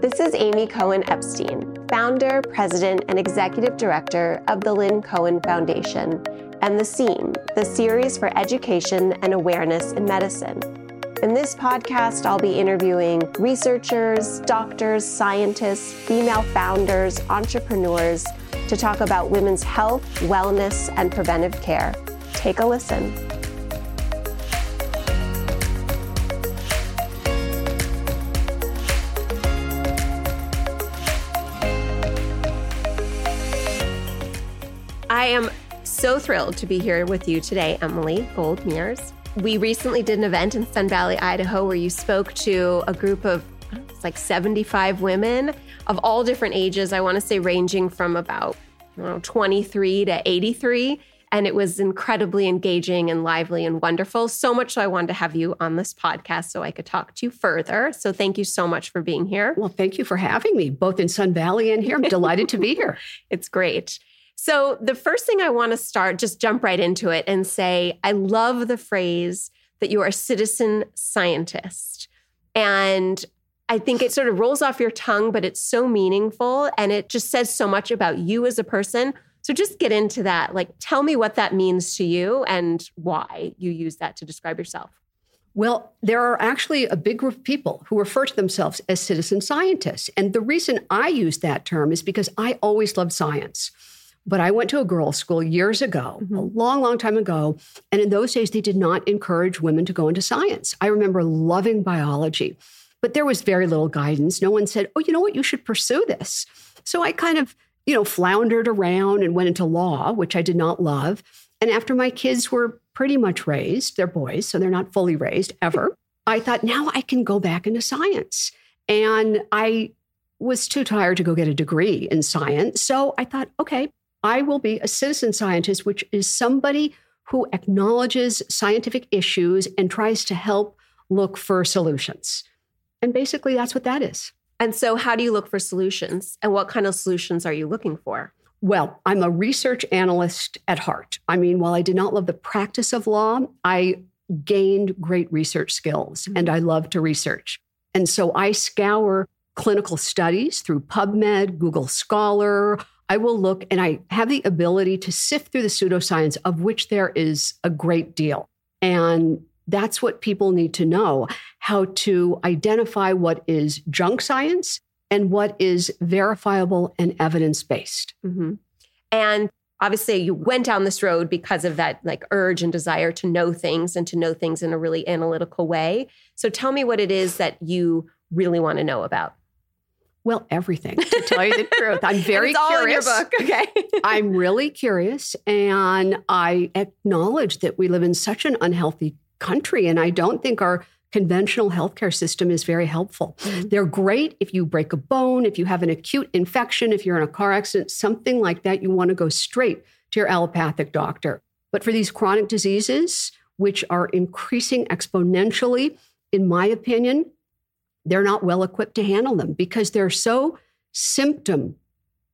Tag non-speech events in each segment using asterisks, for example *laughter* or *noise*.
This is Amy Cohen Epstein, founder, president, and executive director of the Lynne Cohen Foundation and The Seam, the series for education and awareness in medicine. In this podcast, I'll be interviewing researchers, doctors, scientists, female founders, entrepreneurs to talk about women's health, wellness, and preventive care. Take a listen. I am so thrilled to be here with you today, Emily Gold-Mears. We recently did an event in Sun Valley, Idaho, where you spoke to a group of it's like 75 women of all different ages. I want to say ranging from about know, 23 to 83. And it was incredibly engaging and lively and wonderful. So much so I wanted to have you on this podcast so I could talk to you further. So thank you so much for being here. Well, thank you for having me, both in Sun Valley and here. I'm delighted to be here. *laughs* It's great. So, the first thing I want to start, just jump right into it and say, I love the phrase that you are a citizen scientist. And I think it sort of rolls off your tongue, but it's so meaningful and it just says so much about you as a person. So, just get into that. Like, tell me what that means to you and why you use that to describe yourself. Well, there are actually a big group of people who refer to themselves as citizen scientists. And the reason I use that term is because I always loved science. But I went to a girls' school years ago, mm-hmm. a long, long time ago. And in those days, they did not encourage women to go into science. I remember loving biology, but there was very little guidance. No one said, oh, you know what, you should pursue this. So I kind of, you know, floundered around and went into law, which I did not love. And after my kids were pretty much raised, they're boys, so they're not fully raised ever, I thought, now I can go back into science. And I was too tired to go get a degree in science. So I thought, okay, I will be a citizen scientist, which is somebody who acknowledges scientific issues and tries to help look for solutions. And basically, that's what that is. And so, how do you look for solutions? And what kind of solutions are you looking for? Well, I'm a research analyst at heart. I mean, while I did not love the practice of law, I gained great research skills mm-hmm. and I love to research. And so I scour clinical studies through PubMed, Google Scholar, I will look and I have the ability to sift through the pseudoscience, of which there is a great deal. And that's what people need to know how to identify what is junk science and what is verifiable and evidence based. Mm-hmm. And obviously, you went down this road because of that like urge and desire to know things and to know things in a really analytical way. So tell me what it is that you really want to know about. Well, everything, to tell you the *laughs* truth. I'm very curious. All in your book. Okay. *laughs* I'm really curious. And I acknowledge that we live in such an unhealthy country. And I don't think our conventional healthcare system is very helpful. Mm-hmm. They're great if you break a bone, if you have an acute infection, if you're in a car accident, something like that, you want to go straight to your allopathic doctor. But for these chronic diseases, which are increasing exponentially, in my opinion, they're not well equipped to handle them because they're so symptom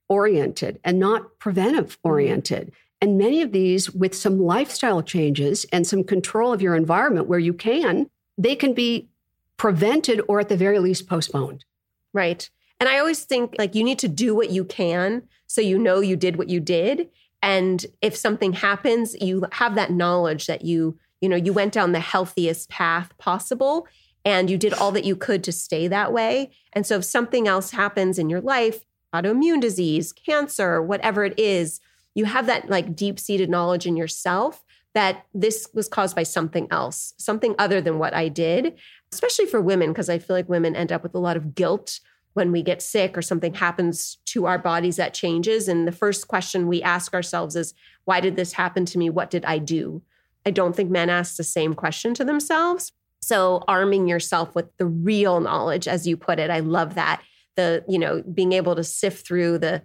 oriented and not preventive mm-hmm. oriented. And many of these, with some lifestyle changes and some control of your environment where you can, they can be prevented or at the very least postponed. Right. And I always think like you need to do what you can so you know you did what you did. And if something happens, you have that knowledge that you, you know, you went down the healthiest path possible and you did all that you could to stay that way. And so if something else happens in your life, autoimmune disease, cancer, whatever it is, you have that like deep seated knowledge in yourself that this was caused by something else, something other than what I did, especially for women, because I feel like women end up with a lot of guilt when we get sick or something happens to our bodies that changes. And the first question we ask ourselves is, why did this happen to me? What did I do? I don't think men ask the same question to themselves. So arming yourself with the real knowledge, as you put it, I love that. The, you know, being able to sift through the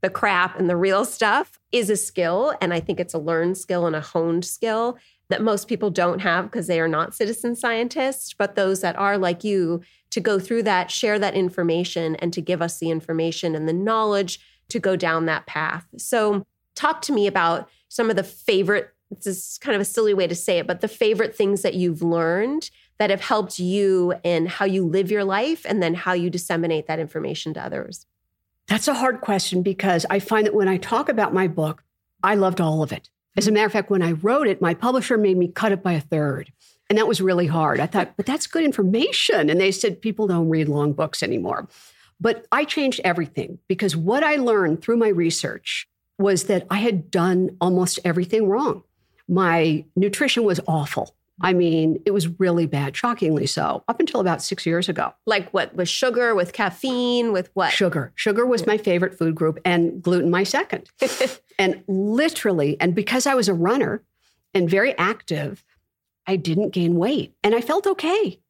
the crap and the real stuff is a skill. And I think it's a learned skill and a honed skill that most people don't have because they are not citizen scientists. But those that are like you, to go through that, share that information, and to give us the information and the knowledge to go down that path. So, talk to me about some of the favorite this is kind of a silly way to say it, but the favorite things that you've learned that have helped you in how you live your life and then how you disseminate that information to others? That's a hard question because I find that when I talk about my book, I loved all of it. As a matter of fact, when I wrote it, my publisher made me cut it by a third. And that was really hard. I thought, but that's good information. And they said people don't read long books anymore. But I changed everything because what I learned through my research was that I had done almost everything wrong. My nutrition was awful. I mean, it was really bad, shockingly so, up until about six years ago. Like what? With sugar, with caffeine, with what? Sugar. Sugar was my favorite food group, and gluten my second. *laughs* and literally, and because I was a runner and very active, I didn't gain weight and I felt okay.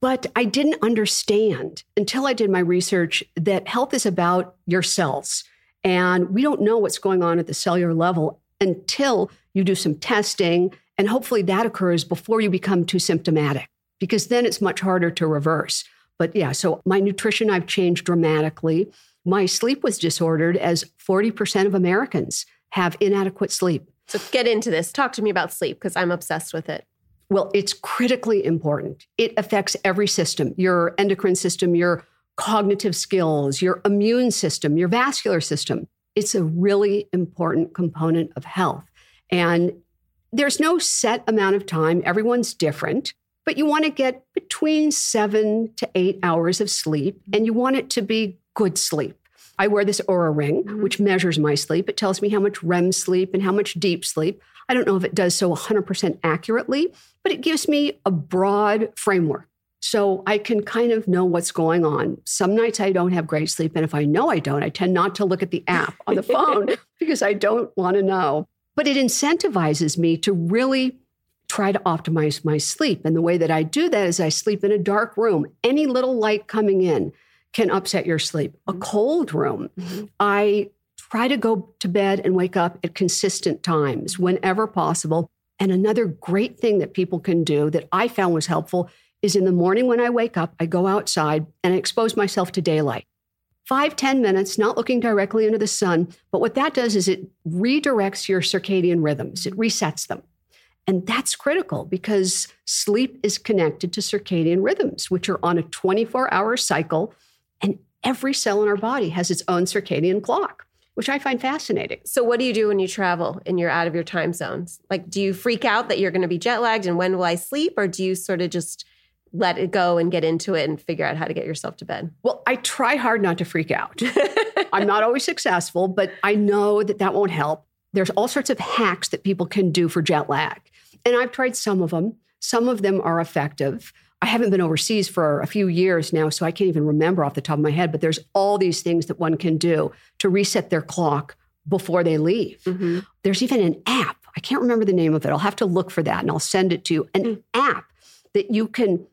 But I didn't understand until I did my research that health is about your cells. And we don't know what's going on at the cellular level until you do some testing and hopefully that occurs before you become too symptomatic, because then it's much harder to reverse. But yeah, so my nutrition I've changed dramatically. My sleep was disordered, as 40% of Americans have inadequate sleep. So get into this. Talk to me about sleep because I'm obsessed with it. Well, it's critically important. It affects every system your endocrine system, your cognitive skills, your immune system, your vascular system. It's a really important component of health. And there's no set amount of time, everyone's different, but you want to get between seven to eight hours of sleep, and you want it to be good sleep. I wear this Oura ring, mm-hmm. which measures my sleep. It tells me how much REM sleep and how much deep sleep. I don't know if it does so 100% accurately, but it gives me a broad framework. So I can kind of know what's going on. Some nights I don't have great sleep. And if I know I don't, I tend not to look at the app on the *laughs* phone because I don't want to know. But it incentivizes me to really try to optimize my sleep. And the way that I do that is I sleep in a dark room. Any little light coming in can upset your sleep. A mm-hmm. cold room, mm-hmm. I try to go to bed and wake up at consistent times whenever possible. And another great thing that people can do that I found was helpful is in the morning when I wake up, I go outside and I expose myself to daylight five ten minutes, not looking directly into the sun. But what that does is it redirects your circadian rhythms, it resets them. And that's critical because sleep is connected to circadian rhythms, which are on a 24 hour cycle. And every cell in our body has its own circadian clock, which I find fascinating. So, what do you do when you travel and you're out of your time zones? Like, do you freak out that you're going to be jet lagged and when will I sleep? Or do you sort of just let it go and get into it and figure out how to get yourself to bed? Well, I try hard not to freak out. *laughs* I'm not always successful, but I know that that won't help. There's all sorts of hacks that people can do for jet lag. And I've tried some of them. Some of them are effective. I haven't been overseas for a few years now, so I can't even remember off the top of my head, but there's all these things that one can do to reset their clock before they leave. Mm-hmm. There's even an app. I can't remember the name of it. I'll have to look for that and I'll send it to you. An mm. app that you can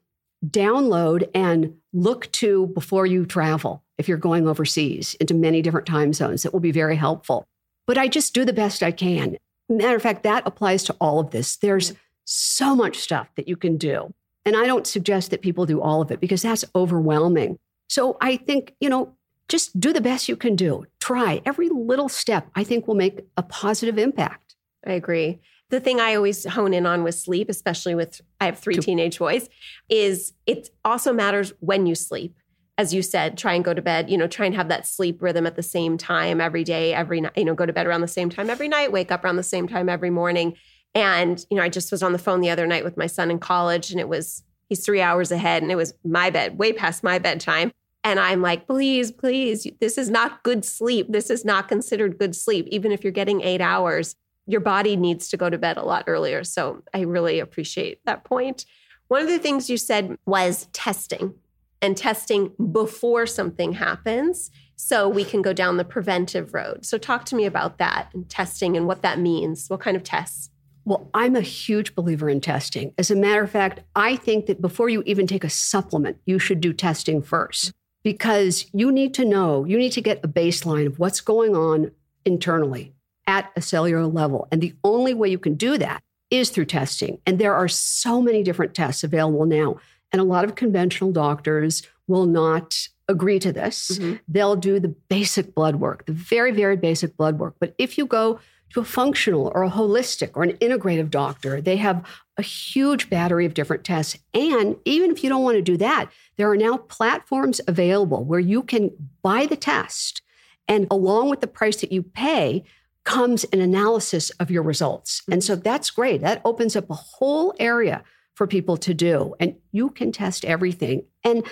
download and look to before you travel if you're going overseas into many different time zones. It will be very helpful. But I just do the best I can. Matter of fact, that applies to all of this. There's so much stuff that you can do. And I don't suggest that people do all of it because that's overwhelming. So I think, you know, just do the best you can do. Try every little step, I think will make a positive impact. I agree the thing I always hone in on with sleep, especially with I have three teenage boys, is it also matters when you sleep. As you said, try and go to bed, you know, try and have that sleep rhythm at the same time every day, every night, you know, go to bed around the same time every night, wake up around the same time every morning. And, you know, I just was on the phone the other night with my son in college and it was, he's three hours ahead and it was my bed, way past my bedtime. And I'm like, please, please, this is not good sleep. This is not considered good sleep, even if you're getting eight hours your body needs to go to bed a lot earlier. So I really appreciate that point. One of the things you said was testing and testing before something happens so we can go down the preventive road. So talk to me about that and testing and what that means. What kind of tests? Well, I'm a huge believer in testing. As a matter of fact, I think that before you even take a supplement, you should do testing first because you need to know, you need to get a baseline of what's going on internally at a cellular level. And the only way you can do that is through testing. And there are so many different tests available now. And a lot of conventional doctors will not agree to this. Mm-hmm. They'll do the basic blood work, the very, very basic blood work. But if you go to a functional or a holistic or an integrative doctor. They have a huge battery of different tests. And even if you don't want to do that, there are now platforms available where you can buy the test and along with the price that you pay comes an analysis of your results. And so mm-hmm. that's great. That opens up a whole area for people to do. And you can test everything. And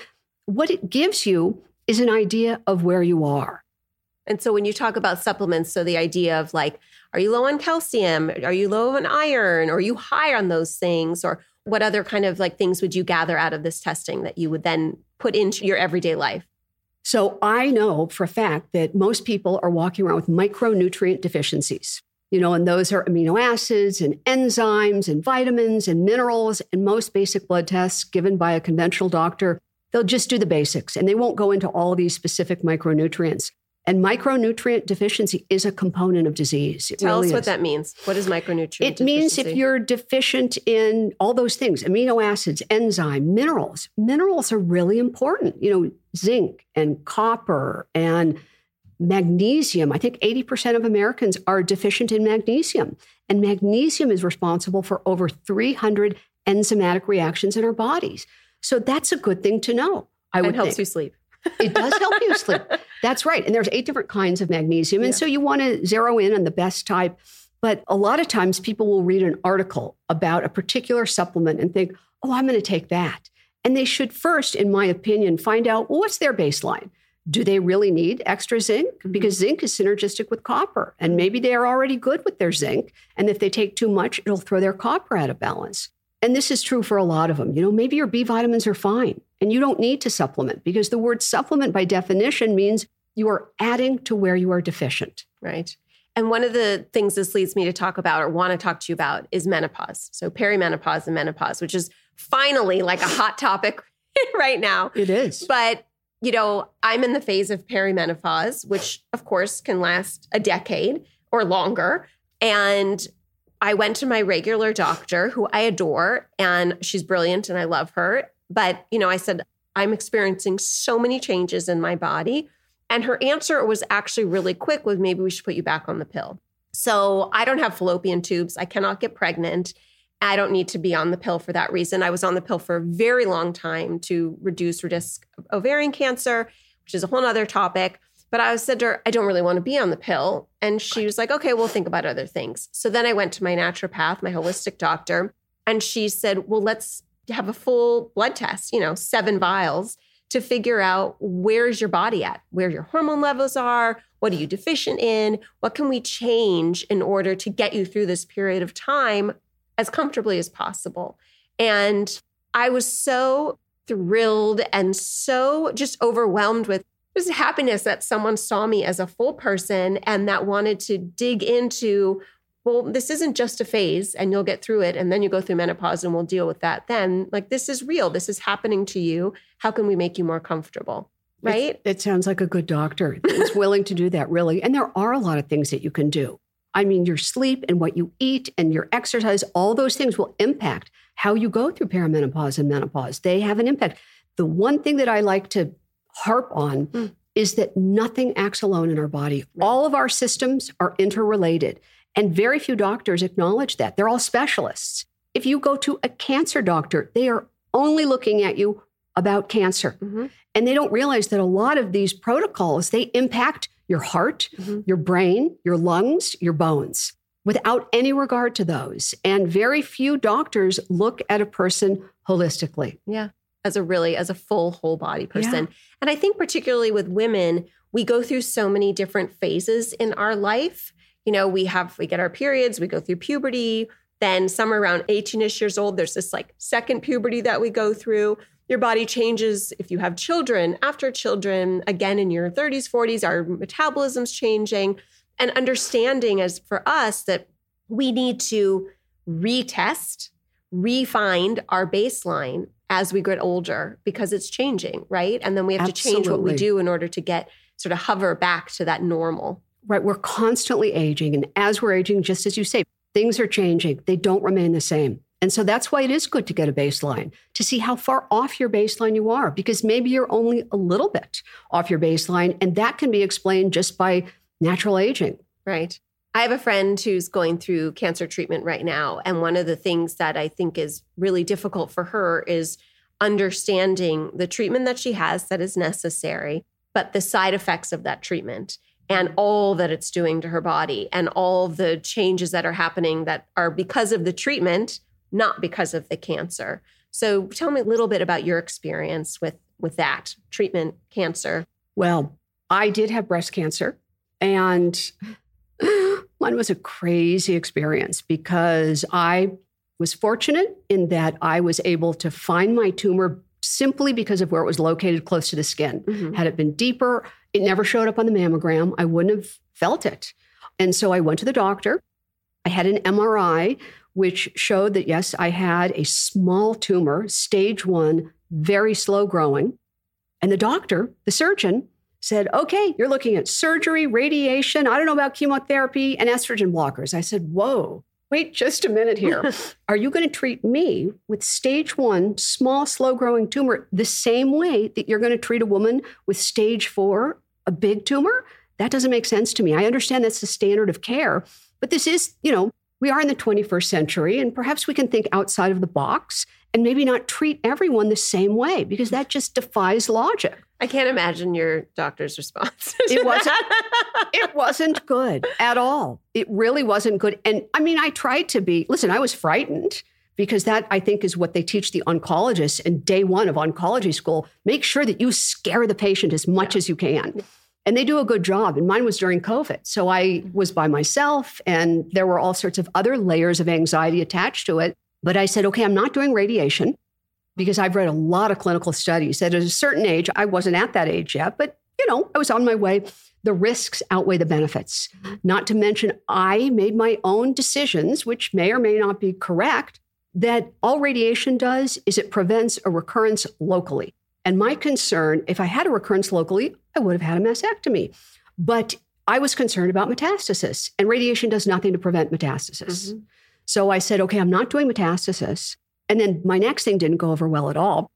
what it gives you is an idea of where you are. And so when you talk about supplements, so the idea of like, are you low on calcium? Are you low on iron? Or are you high on those things? Or what other kind of like things would you gather out of this testing that you would then put into your everyday life? So I know for a fact that most people are walking around with micronutrient deficiencies. You know, and those are amino acids and enzymes and vitamins and minerals. And most basic blood tests given by a conventional doctor, they'll just do the basics and they won't go into all these specific micronutrients. And micronutrient deficiency is a component of disease. It Tell really us what is. that means. What is micronutrient It means if you're deficient in all those things, amino acids, enzyme, minerals. Minerals are really important. You know, zinc and copper and magnesium. I think 80% of Americans are deficient in magnesium. And magnesium is responsible for over 300 enzymatic reactions in our bodies. So that's a good thing to know. I would helps think. you sleep it does help you *laughs* sleep. That's right. And there's eight different kinds of magnesium. And yeah. so you want to zero in on the best type. But a lot of times people will read an article about a particular supplement and think, oh, I'm going to take that. And they should first, in my opinion, find out well, what's their baseline? Do they really need extra zinc? Mm-hmm. Because zinc is synergistic with copper. And maybe they are already good with their zinc. And if they take too much, it'll throw their copper out of balance. And this is true for a lot of them. You know, maybe your B vitamins are fine and you don't need to supplement because the word supplement by definition means you are adding to where you are deficient. Right. And one of the things this leads me to talk about or want to talk to you about is menopause. So perimenopause and menopause, which is finally like a hot topic *laughs* right now. It is. But, you know, I'm in the phase of perimenopause, which of course can last a decade or longer. And I went to my regular doctor who I adore and she's brilliant and I love her. But, you know, I said, I'm experiencing so many changes in my body. And her answer was actually really quick with maybe we should put you back on the pill. So I don't have fallopian tubes. I cannot get pregnant. I don't need to be on the pill for that reason. I was on the pill for a very long time to reduce risk of ovarian cancer, which is a whole other topic. But I said to her, I don't really want to be on the pill. And she was like, okay, we'll think about other things. So then I went to my naturopath, my holistic doctor, and she said, well, let's have a full blood test, you know, seven vials to figure out where's your body at, where your hormone levels are, what are you deficient in, what can we change in order to get you through this period of time as comfortably as possible. And I was so thrilled and so just overwhelmed with was happiness that someone saw me as a full person and that wanted to dig into well this isn't just a phase and you'll get through it and then you go through menopause and we'll deal with that then. Like this is real. This is happening to you. How can we make you more comfortable? Right? it, it sounds like a good doctor is willing to do that really. And there are a lot of things that you can do. I mean your sleep and what you eat and your exercise all those things will impact how you go through perimenopause and menopause. They have an impact. The one thing that i like to harp on mm. is that nothing acts alone in our body. All of our systems are interrelated, and very few doctors acknowledge that. They're all specialists. If you go to a cancer doctor, they are only looking at you about cancer. Mm-hmm. And they don't realize that a lot of these protocols, they impact your heart, mm-hmm. your brain, your lungs, your bones without any regard to those. And very few doctors look at a person holistically. Yeah as a really as a full whole body person. Yeah. And I think particularly with women, we go through so many different phases in our life. You know, we have we get our periods, we go through puberty, then somewhere around 18ish years old there's this like second puberty that we go through. Your body changes if you have children, after children, again in your 30s, 40s our metabolism's changing and understanding as for us that we need to retest, refine our baseline as we get older because it's changing, right? And then we have Absolutely. to change what we do in order to get sort of hover back to that normal. Right. We're constantly aging. And as we're aging, just as you say, things are changing, they don't remain the same. And so that's why it is good to get a baseline to see how far off your baseline you are, because maybe you're only a little bit off your baseline. And that can be explained just by natural aging. Right. I have a friend who's going through cancer treatment right now. And one of the things that I think is really difficult for her is understanding the treatment that she has that is necessary, but the side effects of that treatment and all that it's doing to her body and all the changes that are happening that are because of the treatment, not because of the cancer. So tell me a little bit about your experience with with that treatment cancer. Well, I did have breast cancer and Mine was a crazy experience because I was fortunate in that I was able to find my tumor simply because of where it was located close to the skin. Mm-hmm. Had it been deeper, it never showed up on the mammogram. I wouldn't have felt it. And so I went to the doctor. I had an MRI, which showed that, yes, I had a small tumor, stage one, very slow growing. And the doctor, the surgeon, said, okay, you're looking at surgery, radiation, I don't know about chemotherapy, and estrogen blockers. I said, whoa, wait just a minute here. *laughs* Are you going to treat me with stage one, small, slow growing tumor the same way that you're going to treat a woman with stage four, a big tumor? That doesn't make sense to me. I understand that's the standard of care, but this is, you know, we are in the 21st century, and perhaps we can think outside of the box and maybe not treat everyone the same way because that just defies logic. I can't imagine your doctor's response. *laughs* it wasn't it wasn't good at all. It really wasn't good. And I mean, I tried to be, listen, I was frightened because that I think is what they teach the oncologists in day one of oncology school. Make sure that you scare the patient as much yeah. as you can. And they do a good job. And mine was during COVID. So I was by myself, and there were all sorts of other layers of anxiety attached to it. But I said, okay, I'm not doing radiation because I've read a lot of clinical studies that at a certain age, I wasn't at that age yet, but you know, I was on my way. The risks outweigh the benefits. Not to mention, I made my own decisions, which may or may not be correct, that all radiation does is it prevents a recurrence locally. And my concern, if I had a recurrence locally, I would have had a mastectomy. But I was concerned about metastasis, and radiation does nothing to prevent metastasis. Mm-hmm. So I said, okay, I'm not doing metastasis. And then my next thing didn't go over well at all.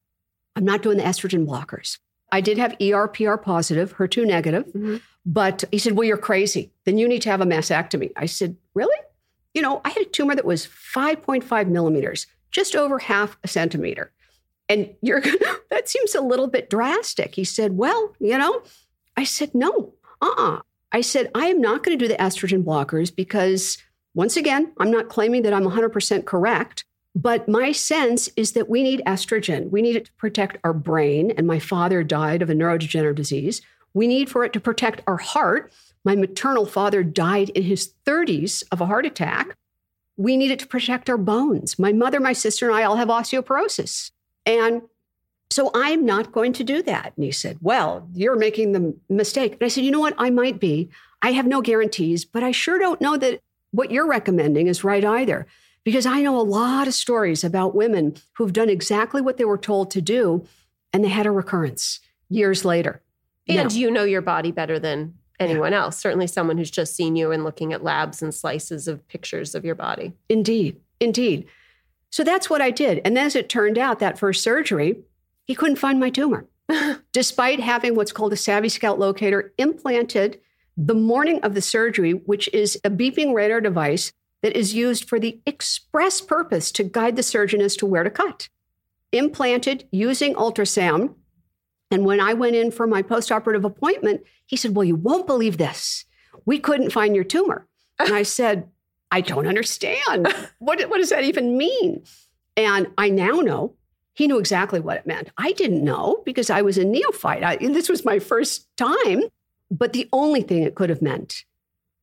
I'm not doing the estrogen blockers. I did have ERPR positive, HER2 negative, mm-hmm. but he said, Well, you're crazy. Then you need to have a mastectomy. I said, Really? You know, I had a tumor that was 5.5 millimeters, just over half a centimeter. And you're gonna, *laughs* that seems a little bit drastic. He said, Well, you know, I said, No, uh uh-uh. uh I said, I am not going to do the estrogen blockers because, once again, I'm not claiming that I'm 100% correct. But my sense is that we need estrogen. We need it to protect our brain. And my father died of a neurodegenerative disease. We need for it to protect our heart. My maternal father died in his 30s of a heart attack. We need it to protect our bones. My mother, my sister, and I all have osteoporosis. And so I'm not going to do that. And he said, Well, you're making the mistake. And I said, You know what? I might be. I have no guarantees, but I sure don't know that what you're recommending is right either because I know a lot of stories about women who've done exactly what they were told to do and they had a recurrence years later. And you know your body better than anyone yeah. else. Certainly someone who's just seen you and looking at labs and slices of pictures of your body. Indeed. Indeed. So that's what I did. And as it turned out, that first surgery, he couldn't find my tumor, *laughs* despite having what's called a SAVI SCOUT locator implanted the morning of the surgery, which is a beeping radar device that is used for the express purpose to guide the surgeon as to where to cut. Implanted using ultrasound. And when I went in for my postoperative appointment, he said, Well, you won't believe this. We couldn't find your tumor. And I said, I don't understand. *laughs* What, what does that even mean? And I now know he knew exactly what it meant. I didn't know because I was a neophyte. I, this was my first time. But the only thing it could have meant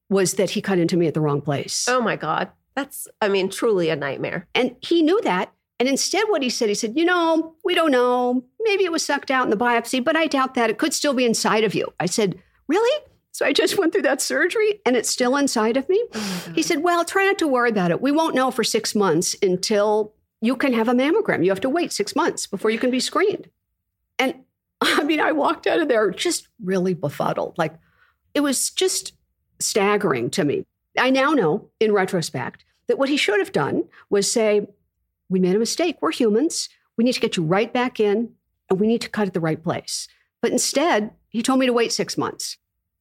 was that he cut into me at the wrong place. Oh my God. That's, I mean, truly a nightmare. And he knew that. And instead, what he said, he said, You know, we don't know. Maybe it was sucked out in the biopsy, but I doubt that. It could still be inside of you. I said, Really? So I just went through that surgery and it's still inside of me. Oh he said, Well, try not to worry about it. We won't know for six months until you can have a mammogram. You have to wait six months before you can be screened. And *laughs* I mean, I walked out of there just really befuddled. Like it was just staggering to me. I now know, in retrospect, that what he should have done was say, We made a mistake. We're humans. We need to get you right back in, and we need to cut at the right place. But instead, he told me to wait six months.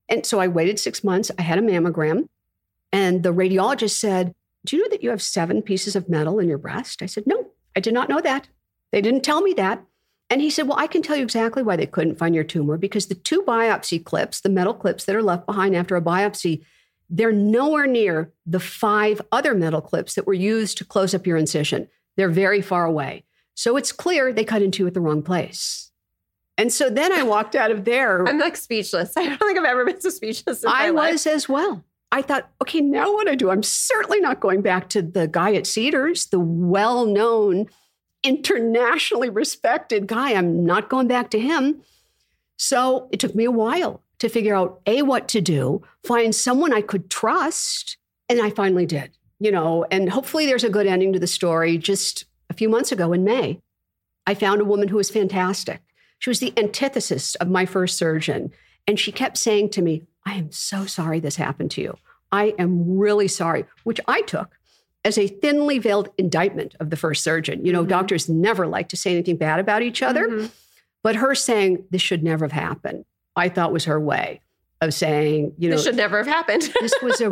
And so I waited six months. I had a mammogram. And the radiologist said, Do you know that you have seven pieces of metal in your breast? I said, No, I did not know that. They didn't tell me that. And he said, Well, I can tell you exactly why they couldn't find your tumor because the two biopsy clips, the metal clips that are left behind after a biopsy, they're nowhere near the five other metal clips that were used to close up your incision. They're very far away. So it's clear they cut into you at the wrong place. And so then I walked out of there. *laughs* I'm like speechless. I don't think I've ever been so speechless. I was life. as well. I thought, okay, now what do I do? I'm certainly not going back to the guy at Cedars, the well known, internationally respected guy. I'm not going back to him. So it took me a while to figure out A, what to do, find someone I could trust. And I finally did, you know, and hopefully there's a good ending to the story. Just a few months ago in May, I found a woman who was fantastic. She was the antithesis of my first surgeon. And she kept saying to me, I am so sorry this happened to you. I am really sorry, which I took as a thinly veiled indictment of the first surgeon. You know, mm-hmm. doctors never like to say anything bad about each other. Mm-hmm. But her saying this should never have happened, I thought was her way of saying, you know, this should never have happened. this *laughs* was a,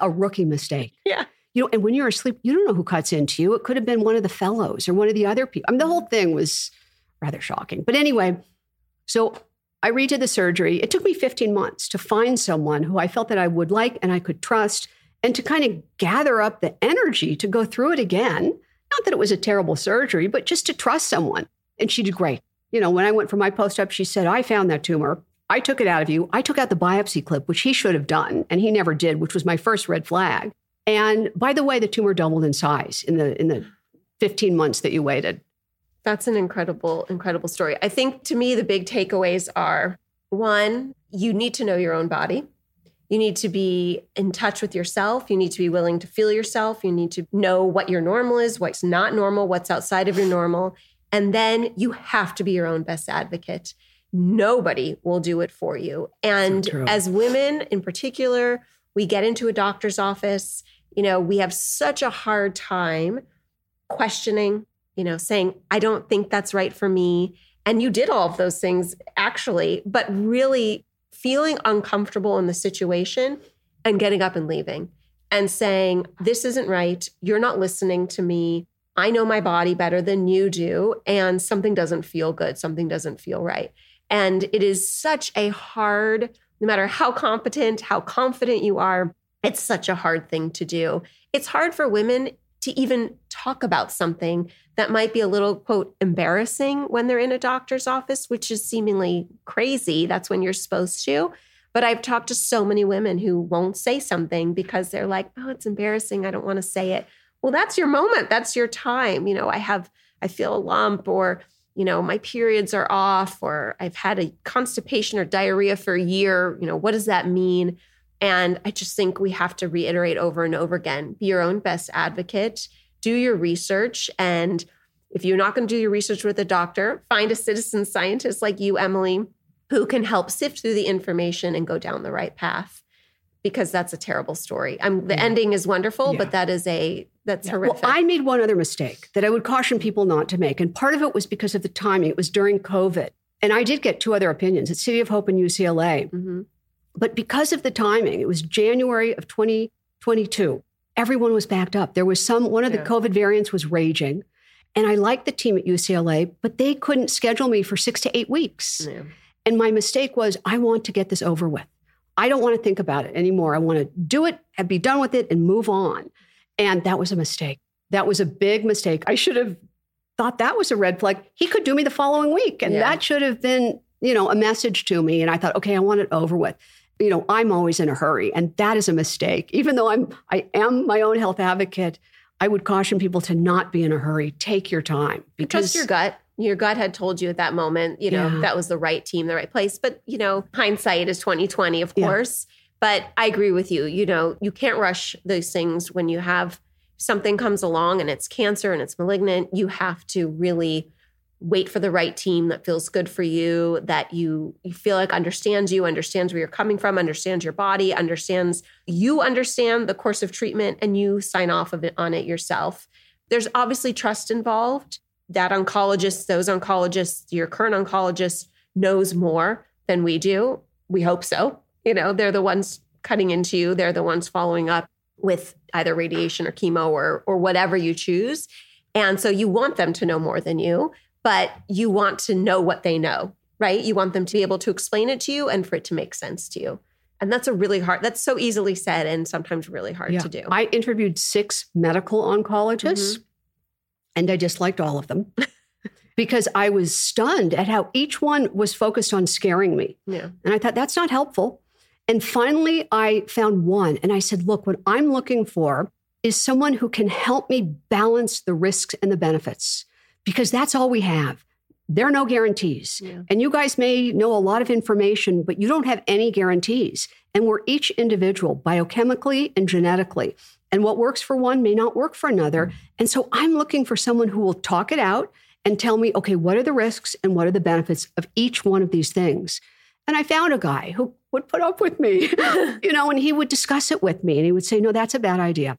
a rookie mistake. Yeah. You know, and when you're asleep, you don't know who cuts into you. It could have been one of the fellows or one of the other people. I mean, the whole thing was rather shocking. But anyway, so I redid the surgery. It took me 15 months to find someone who I felt that I would like and I could trust and to kind of gather up the energy to go through it again. Not that it was a terrible surgery, but just to trust someone. And she did great. You know, when I went for my post op, she said, I found that tumor. I took it out of you. I took out the biopsy clip, which he should have done, and he never did, which was my first red flag. And by the way, the tumor doubled in size in the in the 15 months that you waited. That's an incredible, incredible story. I think to me, the big takeaways are one, you need to know your own body. You need to be in touch with yourself. You need to be willing to feel yourself. You need to know what your normal is, what's not normal, what's outside of your normal. And then you have to be your own best advocate. Nobody will do it for you. And so as women in particular, we get into a doctor's office, you know, we have such a hard time questioning, you know, saying, I don't think that's right for me. And you did all of those things actually, but really feeling uncomfortable in the situation and getting up and leaving and saying, This isn't right. You're not listening to me. I know my body better than you do. And something doesn't feel good. Something doesn't feel right. And it is such a hard, no matter how competent, how confident you are, it's such a hard thing to do. It's hard for women to even talk about something that might be a little quote embarrassing when they're in a doctor's office, which is seemingly crazy. That's when you're supposed to. But I've talked to so many women who won't say something because they're like, oh, it's embarrassing. I don't want to say it. Well, that's your moment. That's your time. You know, I have, I feel a lump or, you know, my periods are off or I've had a constipation or diarrhea for a year. You know, what does that mean? And I just think we have to reiterate over and over again be your own best advocate do your research. And if you're not going to do your research with a doctor, find a citizen scientist like you, Emily, who can help sift through the information and go down the right path. Because that's a terrible story. I'm, the yeah. ending is wonderful, yeah. but that is a that's yeah. horrific. Well, I made one other mistake that I would caution people not to make, and part of it was because of the timing. It was during COVID, and I did get two other opinions at City of Hope and UCLA. Mm-hmm. But because of the timing, it was January of 2022 everyone was backed up. There was some, one of yeah. the COVID variants was raging. And I liked the team at UCLA, but they couldn't schedule me for six to eight weeks. Yeah. And my mistake was, I want to get this over with. I don't want to think about it anymore. I want to do it and be done with it and move on. And that was a mistake. That was a big mistake. I should have thought that was a red flag. He could do me the following week. And yeah. that should have been, you know, a message to me. And I thought, okay, I want it over with you know, I'm always in a hurry, and that is a mistake. Even though I'm, I am my own health advocate, I would caution people to not be in a hurry. Take your time because trust your gut. Your gut had told you at that moment, you know, yeah. that was the right team, the right place. But you know, hindsight is twenty twenty, of course. Yeah. But I agree with you. You know, you can't rush those things when you have something comes along and it's cancer and it's malignant. You have to really wait for the right team that feels good for you that you you feel like understands you understands where you're coming from understands your body understands you understand the course of treatment and you sign off of it on it yourself. There's obviously trust involved. That oncologist those oncologists your current oncologist knows more than we do. We hope so. You know they're the ones cutting into you. They're the ones following up with either radiation or chemo or or whatever you choose. And so you want them to know more than you, but you want to know what they know, right? You want them to be able to explain it to you and for it to make sense to you. And that's a really hard, that's so easily said and sometimes really hard Yeah. to do. I interviewed six medical oncologists Mm-hmm. and I disliked all of them *laughs* because I was stunned at how each one was focused on scaring me. yeah. And I thought, that's not helpful. And finally, I found one and I said, look, what I'm looking for is someone who can help me balance the risks and the benefits because that's all we have. There are no guarantees. Yeah. And you guys may know a lot of information, but you don't have any guarantees. And we're each individual biochemically and genetically. And what works for one may not work for another. Mm. And so I'm looking for someone who will talk it out and tell me, okay, what are the risks and what are the benefits of each one of these things? And I found a guy who would put up with me, *laughs* you know, and he would discuss it with me and he would say, no, that's a bad idea.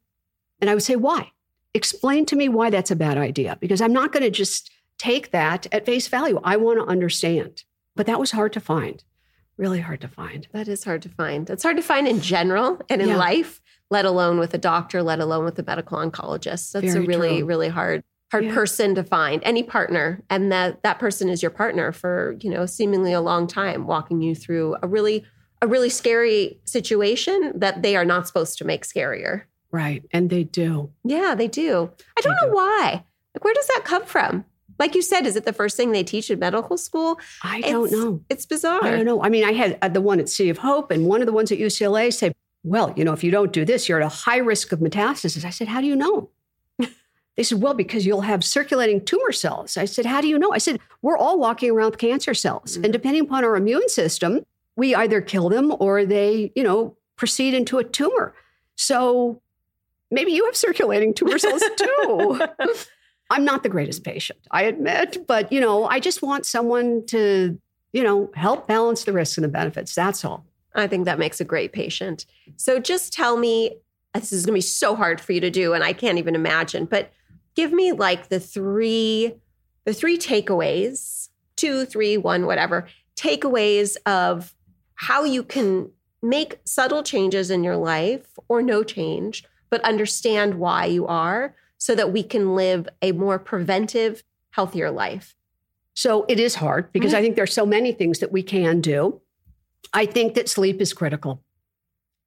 And I would say, why? Explain to me why that's a bad idea, because I'm not going to just take that at face value. I want to understand. But that was hard to find, really hard to find. That is hard to find. It's hard to find in general and in Yeah. life, let alone with a doctor, let alone with a medical oncologist. That's Very a really, true. really hard, hard Yeah. person to find. Any partner, and that that person is your partner for you know seemingly a long time, walking you through a really, a really scary situation that they are not supposed to make scarier. Right. And they do. Yeah, they do. I don't They know do. why. Like, where does that come from? Like you said, is it the first thing they teach in medical school? I don't It's- know. It's bizarre. I don't know. I mean, I had uh, the one at City of Hope and one of the ones at UCLA say, well, you know, if you don't do this, you're at a high risk of metastasis. I said, how do you know? *laughs* they said, well, because you'll have circulating tumor cells. I said, how do you know? I said, we're all walking around with cancer cells. Mhm. And depending upon our immune system, we either kill them or they, you know, proceed into a tumor. So maybe you have circulating tumor cells *laughs* too. I'm not the greatest patient, I admit, but you know, I just want someone to, you know, help balance the risks and the benefits. That's all. I think that makes a great patient. So just tell me, this is going to be so hard for you to do, and I can't even imagine, but give me like the three, the three takeaways, two, three, one, whatever, takeaways of how you can make subtle changes in your life or no change, but understand why you are so that we can live a more preventive, healthier life. So it is hard because Mhm. I think there's so many things that we can do. I think that sleep is critical.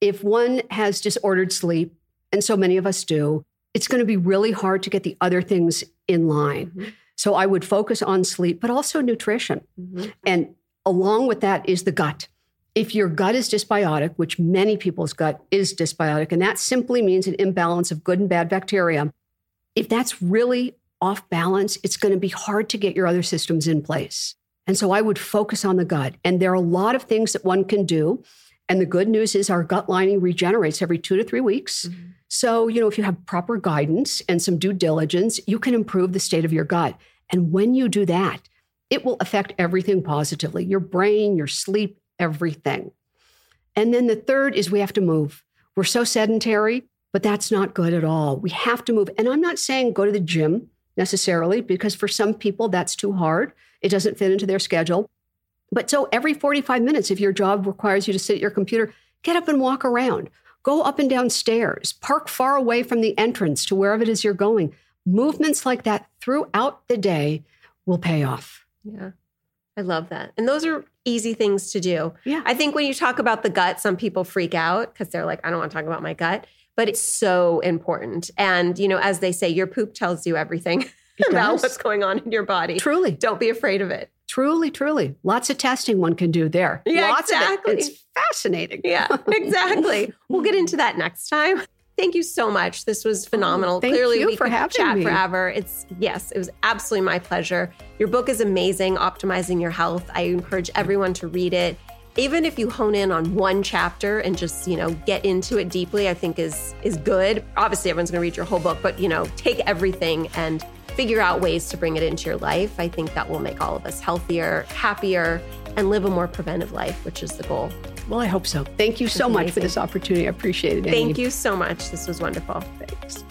If one has disordered sleep, and so many of us do, it's going to be really hard to get the other things in line. Mhm. So I would focus on sleep, but also nutrition. And along with that is the gut. If your gut is dysbiotic, which many people's gut is dysbiotic, and that simply means an imbalance of good and bad bacteria, if that's really off balance, it's going to be hard to get your other systems in place. And so I would focus on the gut. And there are a lot of things that one can do. And the good news is our gut lining regenerates every two to three weeks. Mm-hmm. So, you know, if you have proper guidance and some due diligence, you can improve the state of your gut. And when you do that, it will affect everything positively your brain, your sleep, everything. And then the third is we have to move. We're so sedentary, but that's not good at all. We have to move. And I'm not saying go to the gym necessarily, because for some people that's too hard. It doesn't fit into their schedule. But so every 45 minutes, if your job requires you to sit at your computer, get up and walk around. Go up and down stairs. Park far away from the entrance to wherever it is you're going. Movements like that throughout the day will pay off. Yeah. I love that. And those are easy things to do. Yeah. I think when you talk about the gut, some people freak out because they're like, I don't want to talk about my gut, but it's so important. And, you know, as they say, your poop tells you everything *laughs* about does. what's going on in your body. Truly, Don't be afraid of it. truly, truly. Lots of testing one can do there. Yeah, Lots exactly. of it. It's fascinating. Yeah, *laughs* exactly. we'll get into that next time. Thank you so much. This was oh, phenomenal. Oh, thank Clearly, you we for could having chat me. forever. It's yes, it was absolutely my pleasure. Your book is amazing, optimizing your health. I encourage everyone to read it. Even if you hone in on one chapter and just, you know, get into it deeply, I think is is good. Obviously, everyone's going to read your whole book, but you know, take everything and figure out ways to bring it into your life. I think that will make all of us healthier, happier, and live a more preventive life, which is the goal. Well, I hope so. Thank you so much for this opportunity. I appreciate it. Amy. Thank you so much. This was wonderful. Thanks.